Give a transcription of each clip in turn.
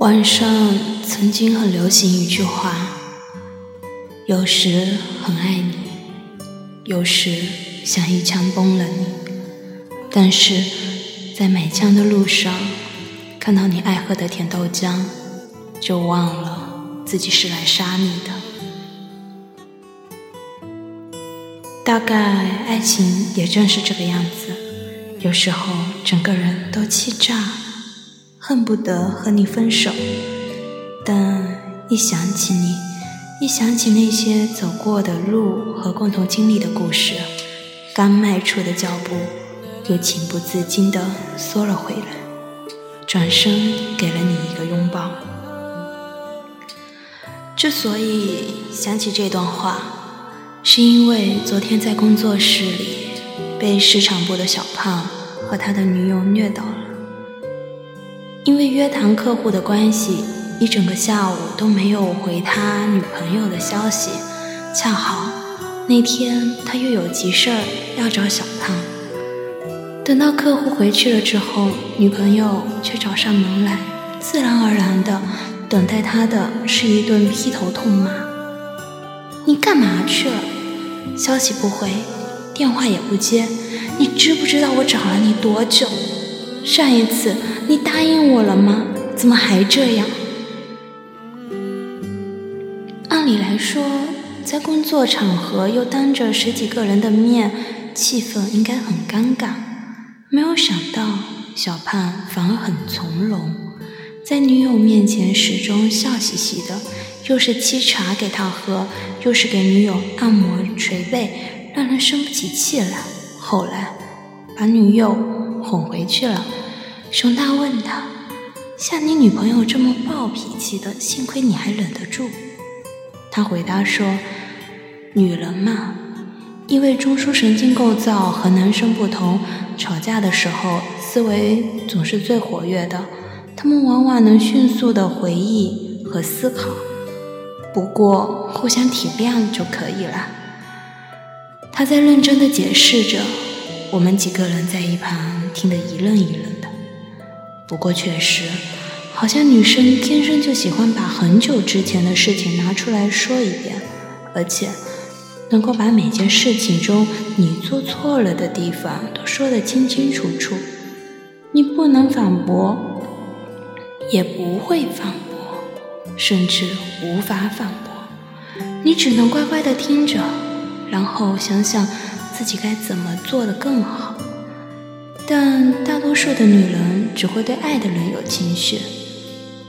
网上曾经很流行一句话：“有时很爱你，有时想一枪崩了你。但是在买枪的路上，看到你爱喝的甜豆浆，就忘了自己是来杀你的。”大概爱情也正是这个样子，有时候整个人都气炸。恨不得和你分手，但一想起你，一想起那些走过的路和共同经历的故事，刚迈出的脚步又情不自禁地缩了回来，转身给了你一个拥抱。之所以想起这段话，是因为昨天在工作室里被市场部的小胖和他的女友虐到了。因为约谈客户的关系，一整个下午都没有回他女朋友的消息。恰好那天他又有急事儿要找小胖。等到客户回去了之后，女朋友却找上门来，自然而然的等待他的是一顿劈头痛骂：“你干嘛去了？消息不回，电话也不接，你知不知道我找了你多久？上一次。”你答应我了吗？怎么还这样？按理来说，在工作场合又当着十几个人的面，气氛应该很尴尬。没有想到，小胖反而很从容，在女友面前始终笑嘻嘻的，又是沏茶给她喝，又是给女友按摩捶背，让人生不起气来。后来，把女友哄回去了。熊大问他：“像你女朋友这么暴脾气的，幸亏你还忍得住。”他回答说：“女人嘛，因为中枢神经构造和男生不同，吵架的时候思维总是最活跃的，他们往往能迅速的回忆和思考。不过互相体谅就可以了。”他在认真的解释着，我们几个人在一旁听得一愣一愣的。不过确实，好像女生天生就喜欢把很久之前的事情拿出来说一遍，而且能够把每件事情中你做错了的地方都说得清清楚楚。你不能反驳，也不会反驳，甚至无法反驳，你只能乖乖的听着，然后想想自己该怎么做得更好。但大多数的女人只会对爱的人有情绪，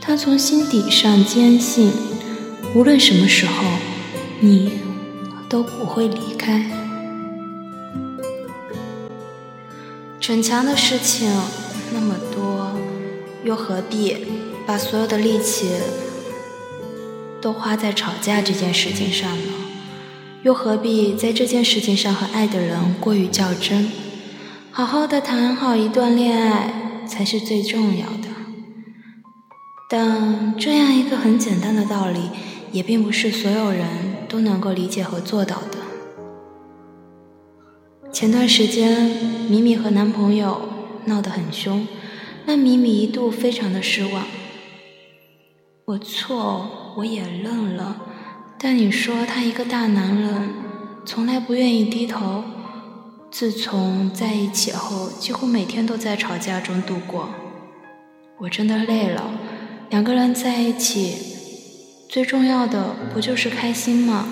她从心底上坚信，无论什么时候，你都不会离开。逞强的事情那么多，又何必把所有的力气都花在吵架这件事情上呢？又何必在这件事情上和爱的人过于较真？好好的谈好一段恋爱才是最重要的，但这样一个很简单的道理，也并不是所有人都能够理解和做到的。前段时间，米米和男朋友闹得很凶，让米米一度非常的失望。我错，我也认了，但你说他一个大男人，从来不愿意低头。自从在一起后，几乎每天都在吵架中度过。我真的累了。两个人在一起，最重要的不就是开心吗？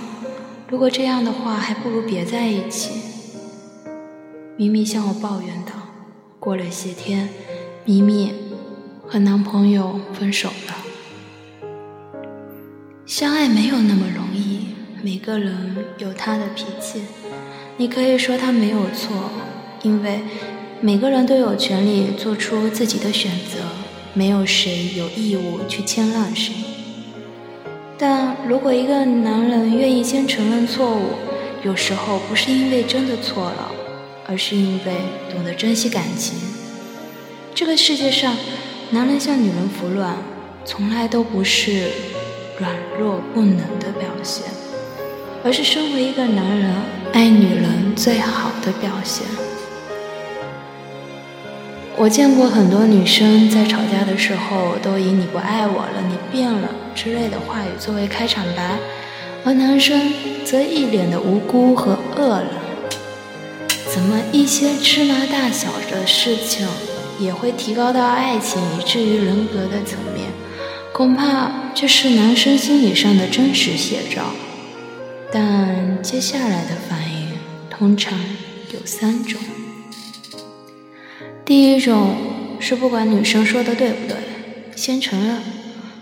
如果这样的话，还不如别在一起。咪咪向我抱怨道。过了些天，咪咪和男朋友分手了。相爱没有那么容易，每个人有他的脾气。你可以说他没有错，因为每个人都有权利做出自己的选择，没有谁有义务去谦让谁。但如果一个男人愿意先承认错误，有时候不是因为真的错了，而是因为懂得珍惜感情。这个世界上，男人向女人服软，从来都不是软弱不能的表现，而是身为一个男人。爱女人最好的表现。我见过很多女生在吵架的时候都以“你不爱我了，你变了”之类的话语作为开场白，而男生则一脸的无辜和饿了。怎么一些芝麻大小的事情也会提高到爱情以至于人格的层面？恐怕这是男生心理上的真实写照。但接下来的反应通常有三种。第一种是不管女生说的对不对，先承认，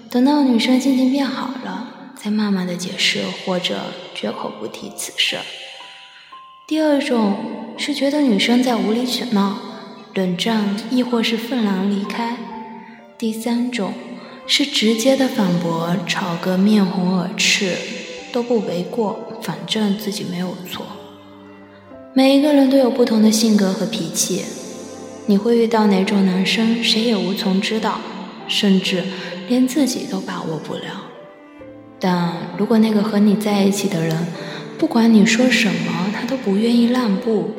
等到女生心情变好了，再慢慢的解释或者绝口不提此事。第二种是觉得女生在无理取闹，冷战亦或是愤然离开。第三种是直接的反驳，吵个面红耳赤都不为过，反正自己没有错。每一个人都有不同的性格和脾气。你会遇到哪种男生，谁也无从知道，甚至连自己都把握不了。但如果那个和你在一起的人，不管你说什么，他都不愿意让步，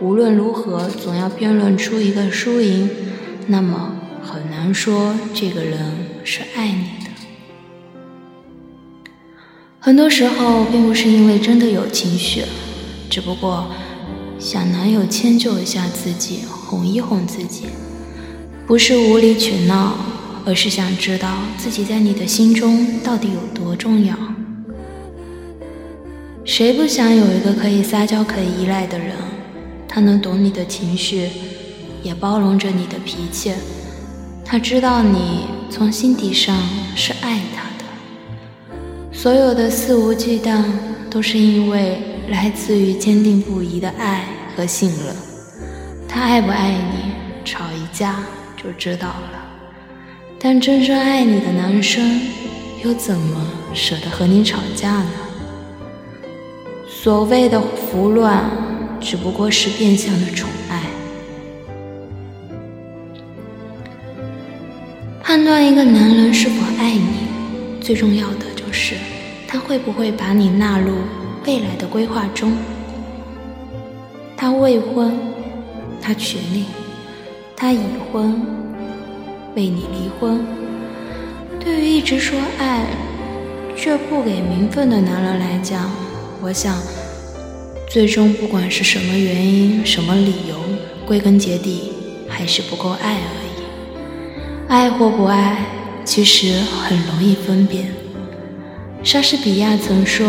无论如何总要辩论出一个输赢，那么很难说这个人是爱你的。很多时候，并不是因为真的有情绪，只不过。想男友迁就一下自己，哄一哄自己，不是无理取闹，而是想知道自己在你的心中到底有多重要。谁不想有一个可以撒娇、可以依赖的人？他能懂你的情绪，也包容着你的脾气。他知道你从心底上是爱他。所有的肆无忌惮，都是因为。来自于坚定不移的爱和信任。他爱不爱你，吵一架就知道了。但真正爱你的男生，又怎么舍得和你吵架呢？所谓的胡乱，只不过是变相的宠爱。判断一个男人是否爱你，最重要的就是他会不会把你纳入。未来的规划中，他未婚，他娶你；他已婚，为你离婚。对于一直说爱却不给名分的男人来讲，我想，最终不管是什么原因、什么理由，归根结底还是不够爱而已。爱或不爱，其实很容易分辨。莎士比亚曾说。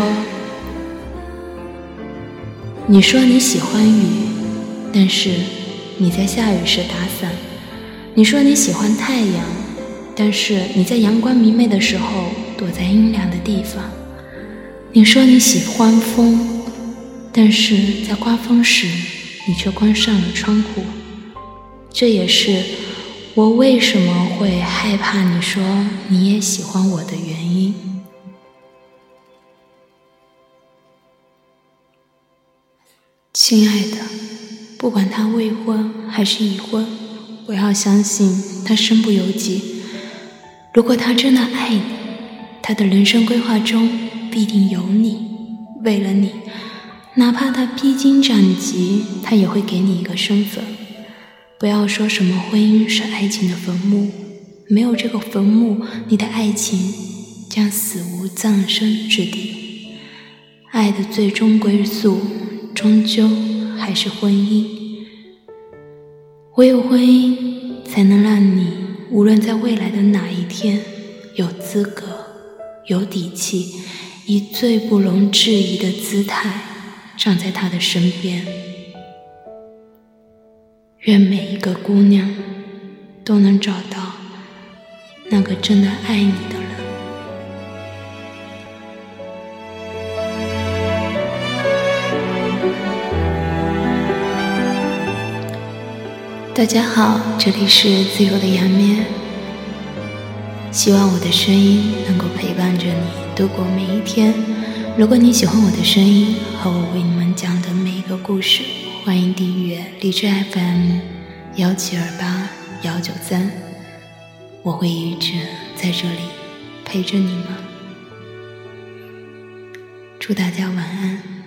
你说你喜欢雨，但是你在下雨时打伞；你说你喜欢太阳，但是你在阳光明媚的时候躲在阴凉的地方；你说你喜欢风，但是在刮风时你却关上了窗户。这也是我为什么会害怕你说你也喜欢我的原因。亲爱的，不管他未婚还是已婚，我要相信他身不由己。如果他真的爱你，他的人生规划中必定有你。为了你，哪怕他披荆斩棘，他也会给你一个身份。不要说什么婚姻是爱情的坟墓，没有这个坟墓，你的爱情将死无葬身之地。爱的最终归宿。终究还是婚姻，唯有婚姻才能让你无论在未来的哪一天，有资格、有底气，以最不容置疑的姿态站在他的身边。愿每一个姑娘都能找到那个真的爱你的大家好，这里是自由的阳面。希望我的声音能够陪伴着你度过每一天。如果你喜欢我的声音和我为你们讲的每一个故事，欢迎订阅荔枝 FM 幺七二八幺九三，我会一直在这里陪着你们。祝大家晚安。